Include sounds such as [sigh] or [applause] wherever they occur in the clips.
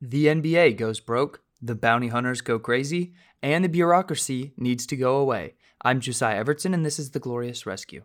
The NBA goes broke, the bounty hunters go crazy, and the bureaucracy needs to go away. I'm Josiah Everton, and this is The Glorious Rescue.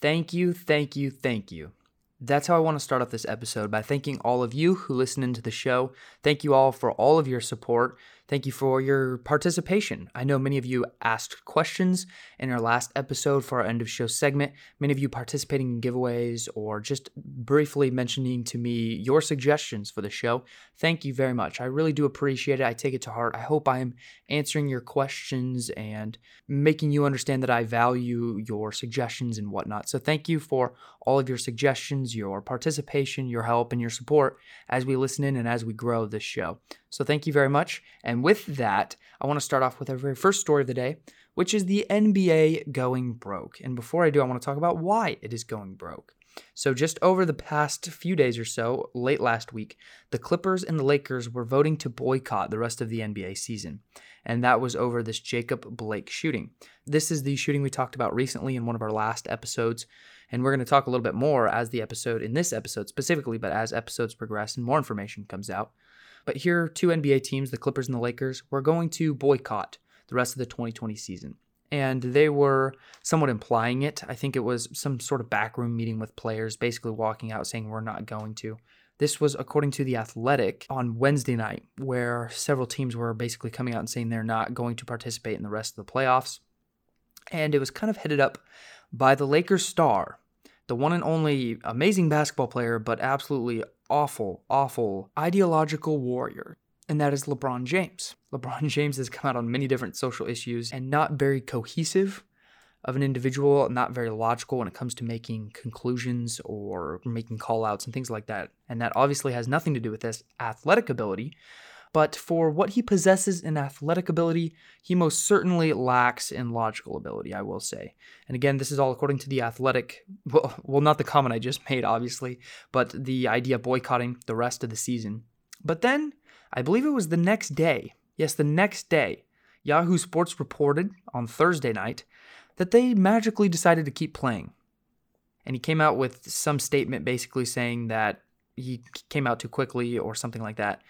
Thank you, thank you, thank you. That's how I want to start off this episode by thanking all of you who listen into the show. Thank you all for all of your support. Thank you for your participation. I know many of you asked questions in our last episode for our end of show segment. Many of you participating in giveaways or just briefly mentioning to me your suggestions for the show. Thank you very much. I really do appreciate it. I take it to heart. I hope I am answering your questions and making you understand that I value your suggestions and whatnot. So thank you for all of your suggestions, your participation, your help, and your support as we listen in and as we grow this show. So thank you very much. And with that, I want to start off with our very first story of the day, which is the NBA going broke. And before I do, I want to talk about why it is going broke. So, just over the past few days or so, late last week, the Clippers and the Lakers were voting to boycott the rest of the NBA season. And that was over this Jacob Blake shooting. This is the shooting we talked about recently in one of our last episodes. And we're going to talk a little bit more as the episode, in this episode specifically, but as episodes progress and more information comes out. But here, are two NBA teams, the Clippers and the Lakers, were going to boycott the rest of the 2020 season. And they were somewhat implying it. I think it was some sort of backroom meeting with players, basically walking out saying, We're not going to. This was according to The Athletic on Wednesday night, where several teams were basically coming out and saying they're not going to participate in the rest of the playoffs. And it was kind of headed up by the Lakers star, the one and only amazing basketball player, but absolutely awful, awful ideological warrior, and that is LeBron James. [laughs] LeBron James has come out on many different social issues and not very cohesive of an individual, not very logical when it comes to making conclusions or making call outs and things like that. And that obviously has nothing to do with his athletic ability, but for what he possesses in athletic ability, he most certainly lacks in logical ability, I will say. And again, this is all according to the athletic, [laughs] well, well not the comment I just made, obviously, but the idea of boycotting the rest of the season. But then, I believe it was the next day, yes, the next day, Yahoo Sports reported on Thursday night that they magically decided to keep playing. And he came out with some statement basically saying that he came out too quickly or something like that.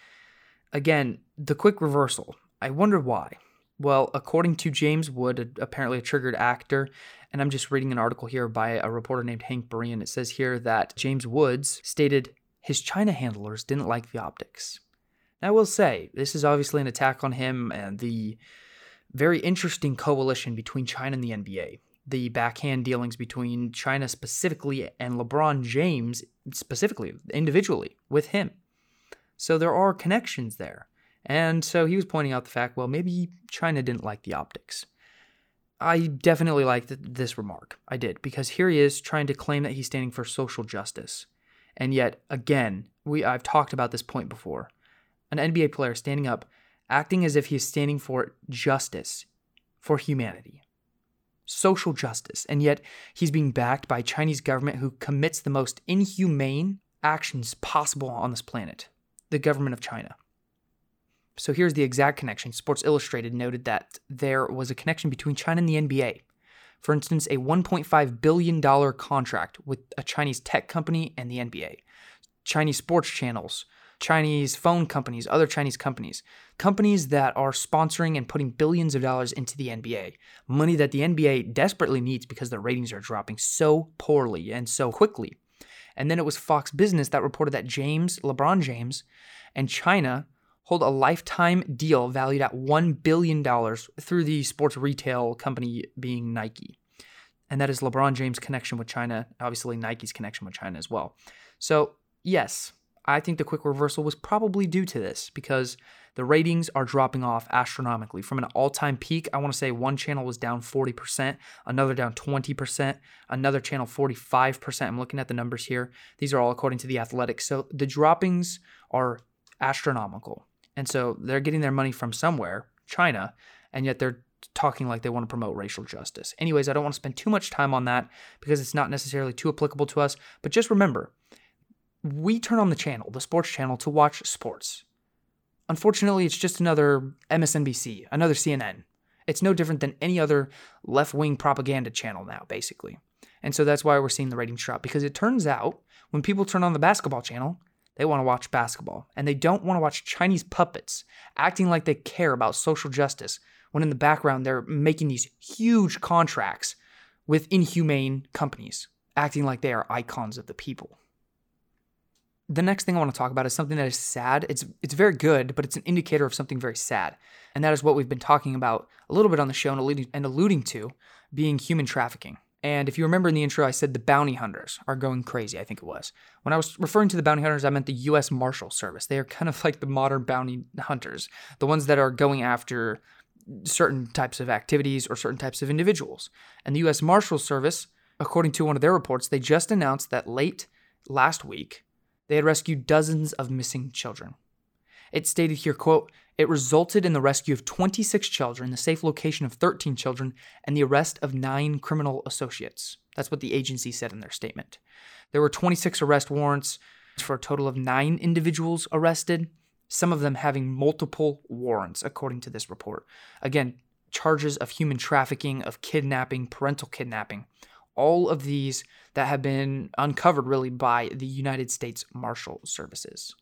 Again, the quick reversal. I wonder why. Well, according to James Wood, apparently a triggered actor, and I'm just reading an article here by a reporter named Hank Berrien. It says here that James Woods stated his China handlers didn't like the optics. Now, I will say, this is obviously an attack on him and the very interesting coalition between China and the NBA. The backhand dealings between China specifically and LeBron James specifically, individually, with him. So there are connections there. And so he was pointing out the fact, well, maybe China didn't like the optics. I definitely liked this remark. I did, because here he is trying to claim that he's standing for social justice. And yet, again, we I've talked about this point before. An NBA player standing up, acting as if he is standing for justice, for humanity, social justice, and yet he's being backed by a Chinese government who commits the most inhumane actions possible on this planet the government of China. So here's the exact connection. Sports Illustrated noted that there was a connection between China and the NBA. For instance, a $1.5 billion contract with a Chinese tech company and the NBA, Chinese sports channels, Chinese phone companies, other Chinese companies, companies that are sponsoring and putting billions of dollars into the NBA, money that the NBA desperately needs because their ratings are dropping so poorly and so quickly. And then it was Fox Business that reported that James, LeBron James, and China hold a lifetime deal valued at $1 billion through the sports retail company being Nike. And that is LeBron James' connection with China, obviously Nike's connection with China as well. So, yes, I think the quick reversal was probably due to this because the ratings are dropping off astronomically. From an all time peak, I want to say one channel was down 40%, another down 20%, another channel 45%. I'm looking at the numbers here. These are all according to the Athletic. So the droppings are astronomical. And so they're getting their money from somewhere, China, and yet they're talking like they want to promote racial justice. Anyways, I don't want to spend too much time on that because it's not necessarily too applicable to us. But just remember, we turn on the channel, the sports channel, to watch sports. Unfortunately, it's just another MSNBC, another CNN. It's no different than any other left wing propaganda channel now, basically. And so that's why we're seeing the ratings drop because it turns out when people turn on the basketball channel, they want to watch basketball and they don't want to watch Chinese puppets acting like they care about social justice when in the background they're making these huge contracts with inhumane companies, acting like they are icons of the people. The next thing I want to talk about is something that is sad. It's it's very good, but it's an indicator of something very sad. And that is what we've been talking about a little bit on the show and alluding, and alluding to being human trafficking. And if you remember in the intro, I said the bounty hunters are going crazy, I think it was. When I was referring to the bounty hunters, I meant the US Marshal Service. They are [laughs] kind of like the modern bounty hunters, the ones that are going after certain types of activities or certain types of individuals. And the US Marshal Service, according to one of their reports, they just announced that late last week, they had rescued dozens of missing children. It stated here, quote, it resulted in the rescue of 26 children, the safe location of 13 children, and the arrest of nine criminal associates. That's what the agency said in their statement. There were 26 arrest warrants for a total of nine individuals arrested, some of them having multiple warrants, according to this report. Again, charges of human trafficking, of kidnapping, parental kidnapping. All of these that have been uncovered really by the United States Marshal Services.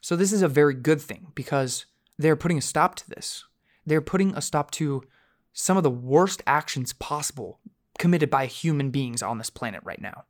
So, this is a very good thing because they're putting a stop to this. They're putting a stop to some of the worst actions possible committed by human beings on this planet right now.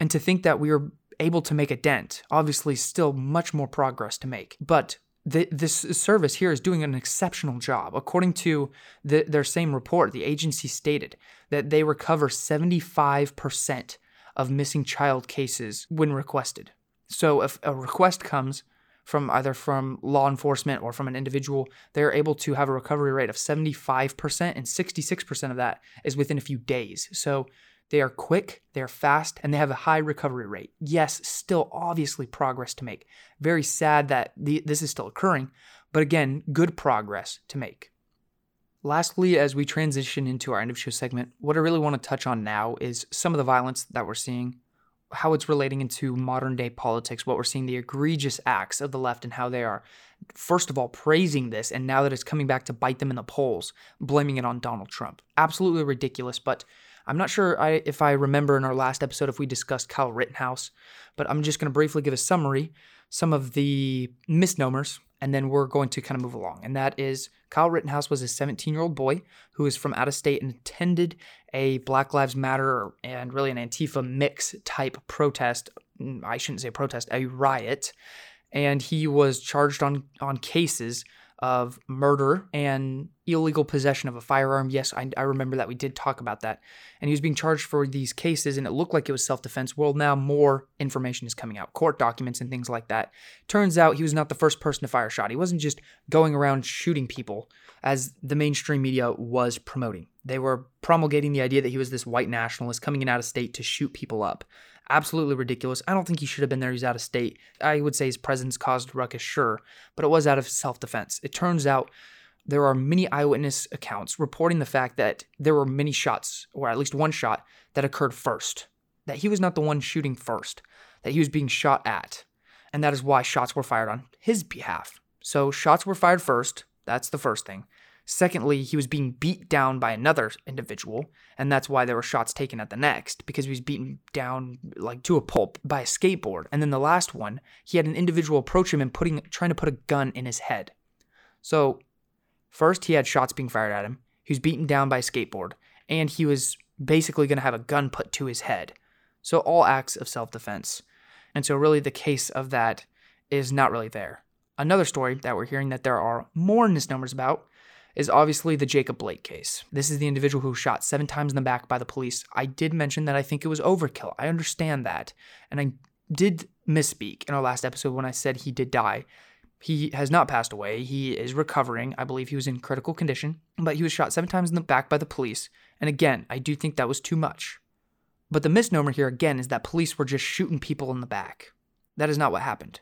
And to think that we are able to make a dent. Obviously, still much more progress to make, but the, this service here is doing an exceptional job. According to the, their same report, the agency stated that they recover 75% of missing child cases when requested. So if a request comes from either from law enforcement or from an individual, they're able to have a recovery rate of 75% and 66% of that is within a few days. So they are quick, they are fast, and they have a high recovery rate. Yes, still obviously progress to make. Very sad that the, this is still occurring, but again, good progress to make. Lastly, as we transition into our end of show segment, what I really want to touch on now is some of the violence that we're seeing, how it's relating into modern day politics, what we're seeing, the egregious acts of the left, and how they are, first of all, praising this, and now that it's coming back to bite them in the polls, blaming it on Donald Trump. Absolutely ridiculous, but I'm not sure I, if I remember in our last episode if we discussed Kyle Rittenhouse, but I'm just going to briefly give a summary, some of the misnomers, and then we're going to kind of move along. And that is Kyle Rittenhouse was a 17 year old boy who is from out of state and attended a Black Lives Matter and really an Antifa mix type protest. Mm, I shouldn't say protest, a riot. And he was charged on, on cases of murder and illegal possession of a firearm. Yes, I, I, remember that. We did talk about that. And he was being charged for these cases, and it looked like it was self defense. Well, now more information is coming out court documents and things like that. Turns out he was not the first person to fire a shot. He wasn't just going around shooting people as the mainstream media was promoting. They were promulgating the idea that he was this white nationalist coming in out of state to shoot people up absolutely ridiculous. I don't think he should have been there. He's out of state. I would say his presence caused ruckus, sure, but it was out of self defense. It turns out there are many eyewitness accounts reporting the fact that there were many shots, or at least one shot, that occurred first. That he was not the one shooting first, that he was being shot at. And that is why shots were fired on his behalf. So shots were fired first. That's the first thing. Secondly, he was being beat down by another individual, and that's why there were shots taken at the next, because he was beaten down like to a pulp by a skateboard. And then the last one, he had an individual approach him and putting trying to put a gun in his head. So first he had shots being fired at him, he was beaten down by a skateboard, and he was basically gonna have a gun put to his head. So all acts of self-defense. And so really the case of that is not really there. Another story that we're hearing that there are more misnomers about is obviously the Jacob Blake case. This is the individual who was shot seven times in the back by the police. I did mention that I think it was overkill. I understand that. And I did misspeak in our last episode when I said he did die. He has not passed away. He is recovering. I believe he was in critical condition, but he was shot seven times in the back by the police. And again, I do think that was too much. But the misnomer here again is that police were just shooting people in the back. That is not what happened.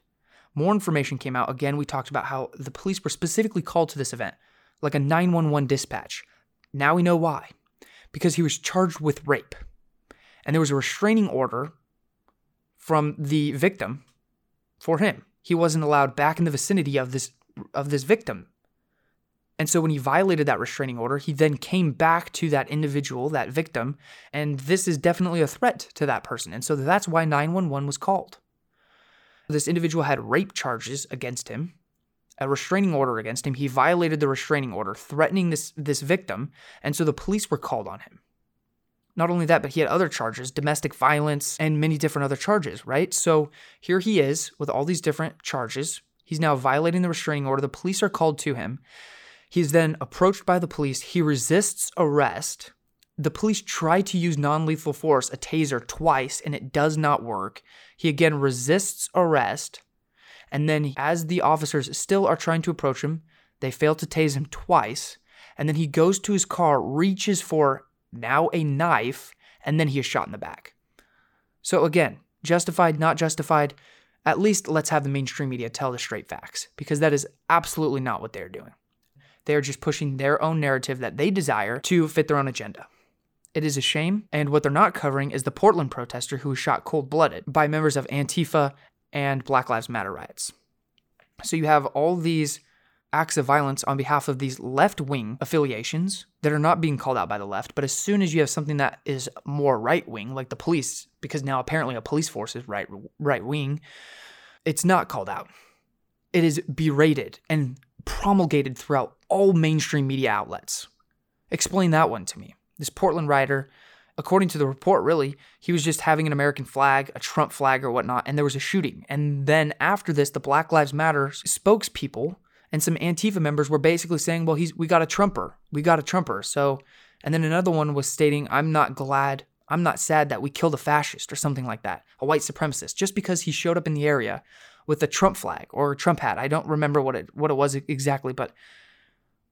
More information came out. Again, we talked about how the police were specifically called to this event like a 911 dispatch. Now we know why. Because he was charged with rape. And there was a restraining order from the victim for him. He wasn't allowed back in the vicinity of this of this victim. And so when he violated that restraining order, he then came back to that individual, that victim, and this is definitely a threat to that person. And so that's why 911 was called. This individual had rape charges against him, a restraining order against him. He violated the restraining order, threatening this, this victim, and so the police were called on him. Not only that, but he had other charges, domestic violence, and many different other charges, right? So here he is with all these different charges. He's now violating the restraining order. The police are called to him. He's then approached by the police. He resists arrest. The police try to use non lethal force, a taser, twice, and it does not work. He again resists arrest. And then, as the officers still are trying to approach him, they fail to tase him twice. And then he goes to his car, reaches for now a knife, and then he is shot in the back. So, again, justified, not justified. At least let's have the mainstream media tell the straight facts, because that is absolutely not what they're doing. They're just pushing their own narrative that they desire to fit their own agenda. It is a shame, and what they're not covering is the Portland protester who was shot cold blooded by members of Antifa and Black Lives Matter riots. So you have all these acts of violence on behalf of these left wing affiliations that are not being called out by the left. But as soon as you have something that is more right wing, like the police, because now apparently a police force is right right wing, it's not called out. It is berated and promulgated throughout all mainstream media outlets. Explain that one to me. This Portland writer, according to the report, really, he was just having an American flag, a Trump flag, or whatnot, and there was a shooting. And then after this, the Black Lives Matter spokespeople and some Antifa members were basically saying, "Well, he's we got a Trumper, we got a Trumper." So, and then another one was stating, "I'm not glad." I'm not sad that we killed a fascist or something like that, a white supremacist, just because he showed up in the area with a Trump flag or a Trump hat. I don't remember what it what it was exactly, but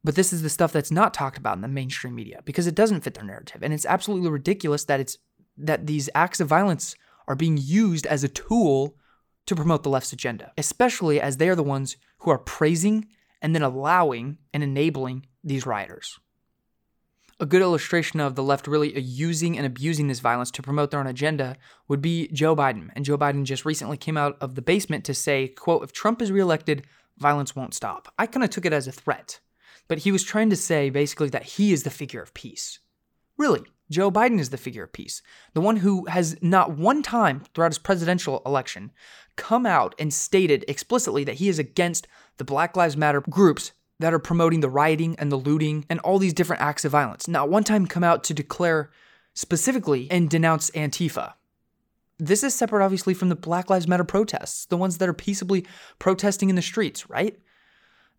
but this is the stuff that's not talked about in the mainstream media because it doesn't fit their narrative. And it's absolutely ridiculous that it's that these acts of violence are being used as a tool to promote the left's agenda, especially as they are the ones who are praising and then allowing and enabling these rioters. A good illustration of the left really using and abusing this violence to promote their own agenda would be Joe Biden. And Joe Biden just recently came out of the basement to say, quote, if Trump is reelected, violence won't stop. I kind of took it as a threat. But he was trying to say basically that he is the figure of peace. Really, Joe Biden is the figure of peace. The one who has not one time throughout his presidential election come out and stated explicitly that he is against the Black Lives Matter groups that are promoting the rioting and the looting and all these different acts of violence. Not one time come out to declare specifically and denounce Antifa. This is separate, obviously, from the Black Lives Matter protests, the ones that are peaceably protesting in the streets, right?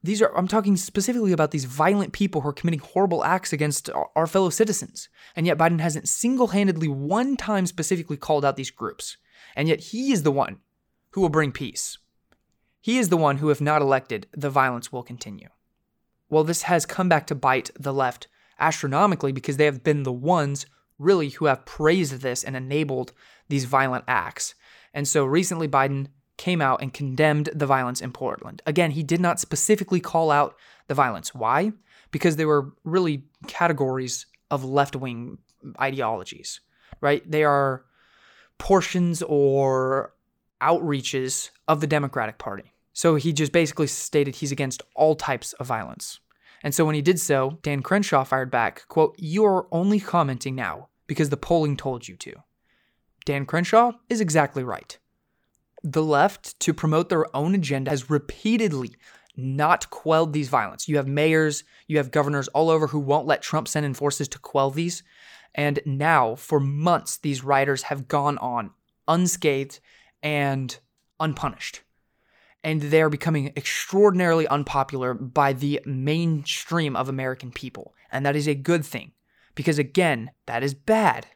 These are, I'm talking specifically about these violent people who are committing horrible acts against our fellow citizens. And yet Biden hasn't single handedly one time specifically called out these groups. And yet he is the one who will bring peace. He is the one who, if not elected, the violence will continue. Well, this has come back to bite the left astronomically because they have been the ones really who have praised this and enabled these violent acts. And so recently, Biden came out and condemned the violence in Portland. Again, he did not specifically call out the violence. Why? Because they were really categories of left wing ideologies, right? They are portions or outreaches of the Democratic Party. So he just basically stated he's against all types of violence. And so when he did so, Dan Crenshaw fired back, quote, You're only commenting now because the polling told you to. Dan Crenshaw is exactly right. The left, to promote their own agenda, has repeatedly not quelled these violence. You have mayors, you have governors all over who won't let Trump send in forces to quell these. And now, for months, these rioters have gone on unscathed and unpunished and they're becoming extraordinarily unpopular by the mainstream of American people. And that is a good thing, because again, that is bad.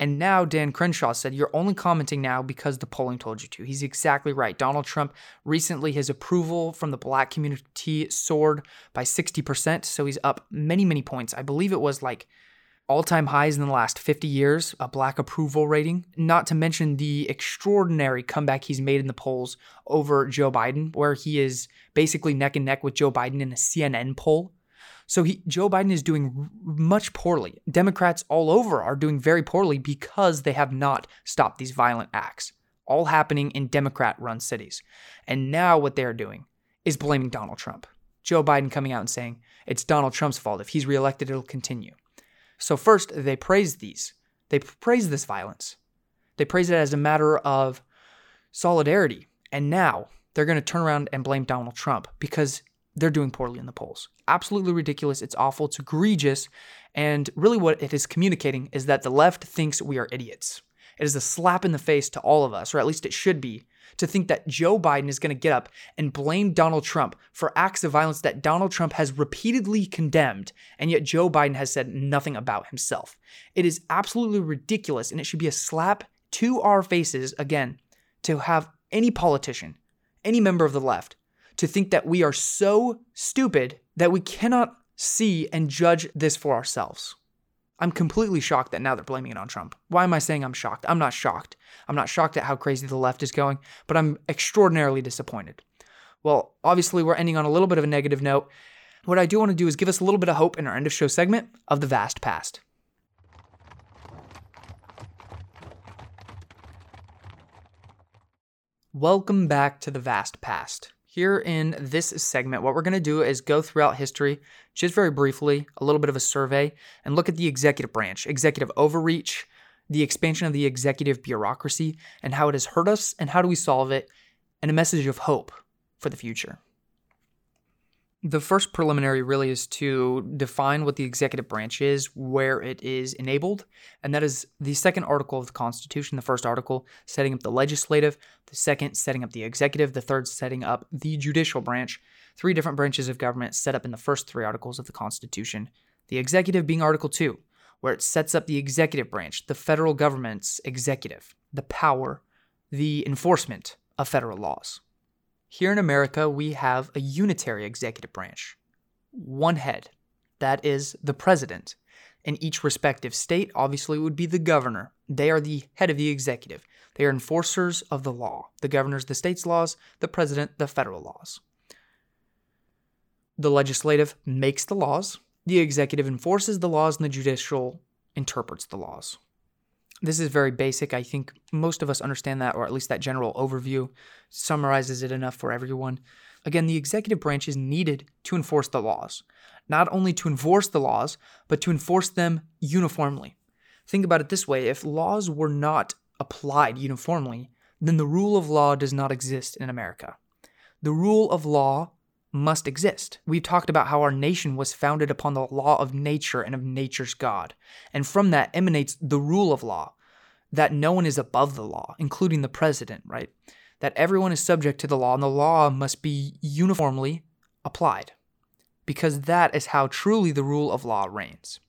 And now Dan Crenshaw said, You're only commenting now because the polling told you to. He's exactly right. Donald Trump recently, his approval from the black community soared by 60%. So he's up many, many points. I believe it was like all time highs in the last 50 years, a black approval rating, not to mention the extraordinary comeback he's made in the polls over Joe Biden, where he is basically neck and neck with Joe Biden in a CNN poll. So he, Joe Biden is doing much poorly. Democrats all over are doing very poorly because they have not stopped these violent acts, all happening in Democrat run cities. And now what they're doing is blaming Donald Trump Joe Biden coming out and saying it's Donald Trump's fault. If he's reelected, it'll continue. So, first, they praise these. They praise this violence. They praise it as a matter of solidarity. And now they're going to turn around and blame Donald Trump because they're doing poorly in the polls. Absolutely ridiculous. It's awful. It's egregious. And really, what it is communicating is that the left thinks we are idiots. It is a slap in the face to all of us, or at least it should be, to think that Joe Biden is going to get up and blame Donald Trump for acts of violence that Donald Trump has repeatedly condemned, and yet Joe Biden has said nothing about himself. It is absolutely ridiculous, and it should be a slap to our faces, again, to have any politician, any member of the left, to think that we are so stupid that we cannot see and judge this for ourselves. I'm completely shocked that now they're blaming it on Trump. Why am I saying I'm shocked? I'm not shocked. I'm not shocked at how crazy the left is going, but I'm extraordinarily disappointed. Well, obviously, we're ending on a little bit of a negative note. What I do want to do is give us a little bit of hope in our end of show segment of the vast past. Welcome back to the vast past. Here in this segment, what we're going to do is go throughout history, just very briefly, a little bit of a survey, and look at the executive branch, executive overreach, the expansion of the executive bureaucracy, and how it has hurt us, and how do we solve it, and a message of hope for the future. The first preliminary really is to define what the executive branch is, where it is enabled, and that is the second article of the Constitution. The first article setting up the legislative, the second setting up the executive, the third setting up the judicial branch. Three different branches of government set up in the first three articles of the Constitution. The executive being Article 2, where it sets up the executive branch, the federal government's executive, the power, the enforcement of federal laws. Here in America, we have a unitary executive branch, one head. That is the president. In each respective state, obviously, would be the governor. They are the head of the executive. They are enforcers of the law. The governor's the state's laws, the president, the federal laws. The legislative makes the laws, the executive enforces the laws, and the judicial interprets the laws. This is very basic. I think most of us understand that, or at least that general overview summarizes it enough for everyone. Again, the executive branch is needed to enforce the laws, not only to enforce the laws, but to enforce them uniformly. Think about it this way if laws were not applied uniformly, then the rule of law does not exist in America. The rule of law must exist. We've talked about how our nation was founded upon the law of nature and of nature's God. And from that emanates the rule of law, that no one is above the law, including the president, right? That everyone is subject to the law and the law must be uniformly applied. Because that is how truly the rule of law reigns.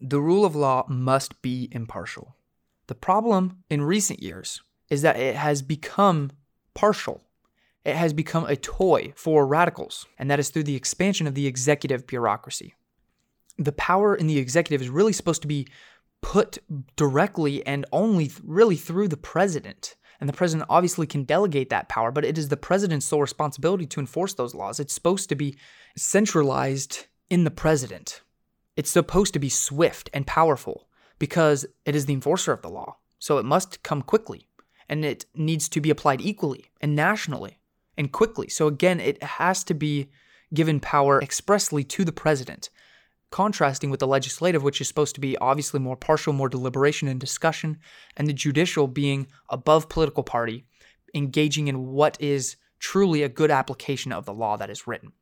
The rule of law must be impartial. The problem in recent years is that it has become partial it has become a toy for radicals, and that is through the expansion of the executive bureaucracy. The power in the executive is really supposed to be put directly and only really through the president. And the president obviously can delegate that power, but it is the president's sole responsibility to enforce those laws. It's supposed to be centralized in the president. It's supposed to be swift and powerful because it is the enforcer of the law. So it must come quickly and it needs to be applied equally and nationally and quickly. So again, it has to be given power expressly to the president, contrasting with the legislative, which is supposed to be obviously more partial, more deliberation and discussion, and the judicial being above political party, engaging in what is truly a good application of the law that is written.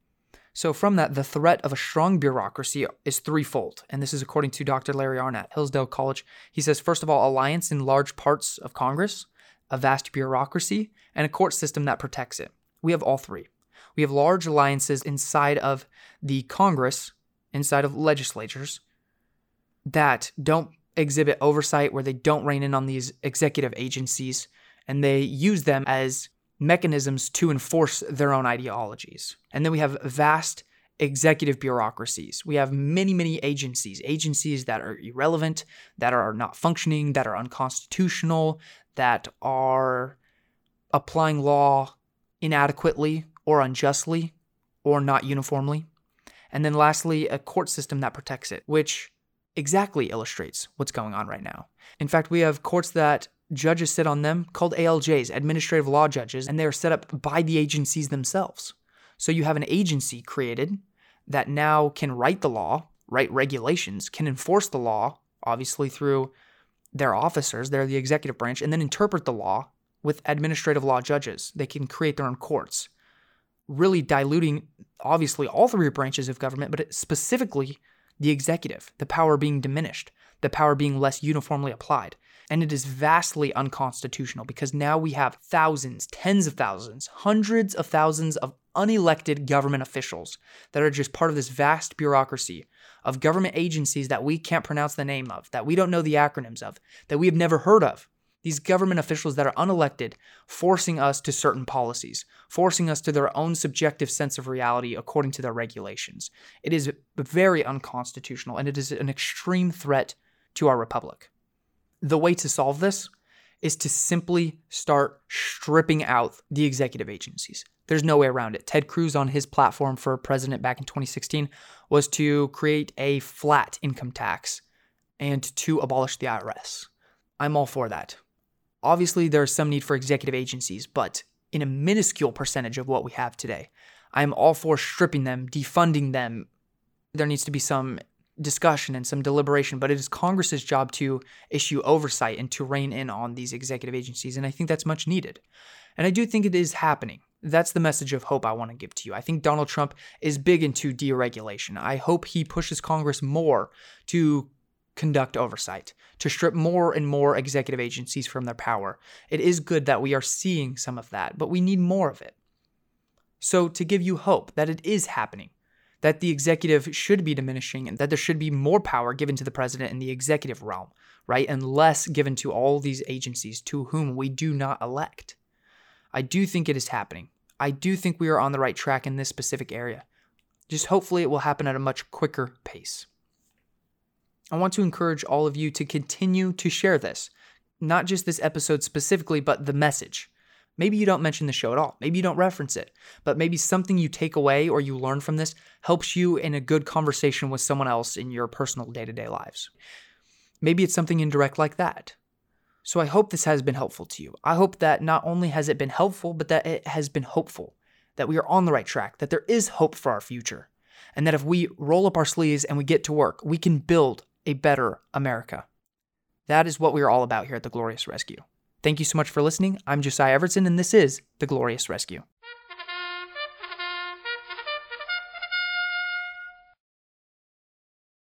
So, from that, the threat of a strong bureaucracy is threefold. And this is according to Dr. Larry Arnett, Hillsdale College. He says, first of all, alliance in large parts of Congress, a vast bureaucracy, and a court system that protects it. We have all three. We have large alliances inside of the Congress, inside of legislatures, that don't exhibit oversight, where they don't rein in on these executive agencies, and they use them as mechanisms to enforce their own ideologies. And then we have vast executive bureaucracies. We have many, many agencies, agencies that are irrelevant, that are not functioning, that are unconstitutional, that are applying law inadequately or unjustly or not uniformly. And then lastly, a court system that protects it, which exactly illustrates what's going on right now. In fact, we have courts that judges sit on them called ALJs, administrative law judges, and they are set up by the agencies themselves. So you have an agency created that now can write the law, write regulations, can enforce the law, obviously through their officers, they're the executive branch, and then interpret the law with administrative law judges. They can create their own courts, really diluting, obviously, all three branches of government, but specifically the executive, the power being diminished, the power being less uniformly applied. And it is vastly unconstitutional because now we have thousands, tens of thousands, hundreds of thousands of unelected government officials that are just part of this vast bureaucracy of government agencies that we can't pronounce the name of, that we don't know the acronyms of, that we have never heard of. These government officials that are unelected, forcing us to certain policies, forcing us to their own subjective sense of reality according to their regulations. It is very unconstitutional and it is an extreme threat to our republic. The way to solve this is to simply start stripping out the executive agencies. There's no way around it. Ted Cruz, on his platform for president back in 2016, was to create a flat income tax and to abolish the IRS. I'm all for that. Obviously, there's some need for executive agencies, but in a minuscule percentage of what we have today. I'm all for stripping them, defunding them. There needs to be some discussion and some deliberation, but it is Congress's job to issue oversight and to rein in on these executive agencies. And I think that's much needed. And I do think it is happening. That's the message of hope I want to give to you. I think Donald Trump is big into deregulation. I hope he pushes Congress more to conduct oversight, to strip more and more executive agencies from their power. It is good that we are seeing some of that, but we need more of it. So, to give you hope that it is happening, that the executive should be diminishing, and that there should be more power given to the president in the executive realm, right? And less given to all these agencies to whom we do not elect. I do think it is happening. I do think we are on the right track in this specific area. Just hopefully it will happen at a much quicker pace. I want to encourage all of you to continue to share this, not just this episode specifically, but the message. Maybe you don't mention the show at all. Maybe you don't reference it, but maybe something you take away or you learn from this helps you in a good conversation with someone else in your personal day to day lives. Maybe it's something indirect like that. So I hope this has been helpful to you. I hope that not only has it been helpful, but that it has been hopeful, that we are on the right track, that there is hope for our future, and that if we roll up our sleeves and we get to work, we can build a better America. That is what we are all about here at the Glorious Rescue. Thank you so much for listening. I'm Josiah Evertson, and this is The Glorious Rescue.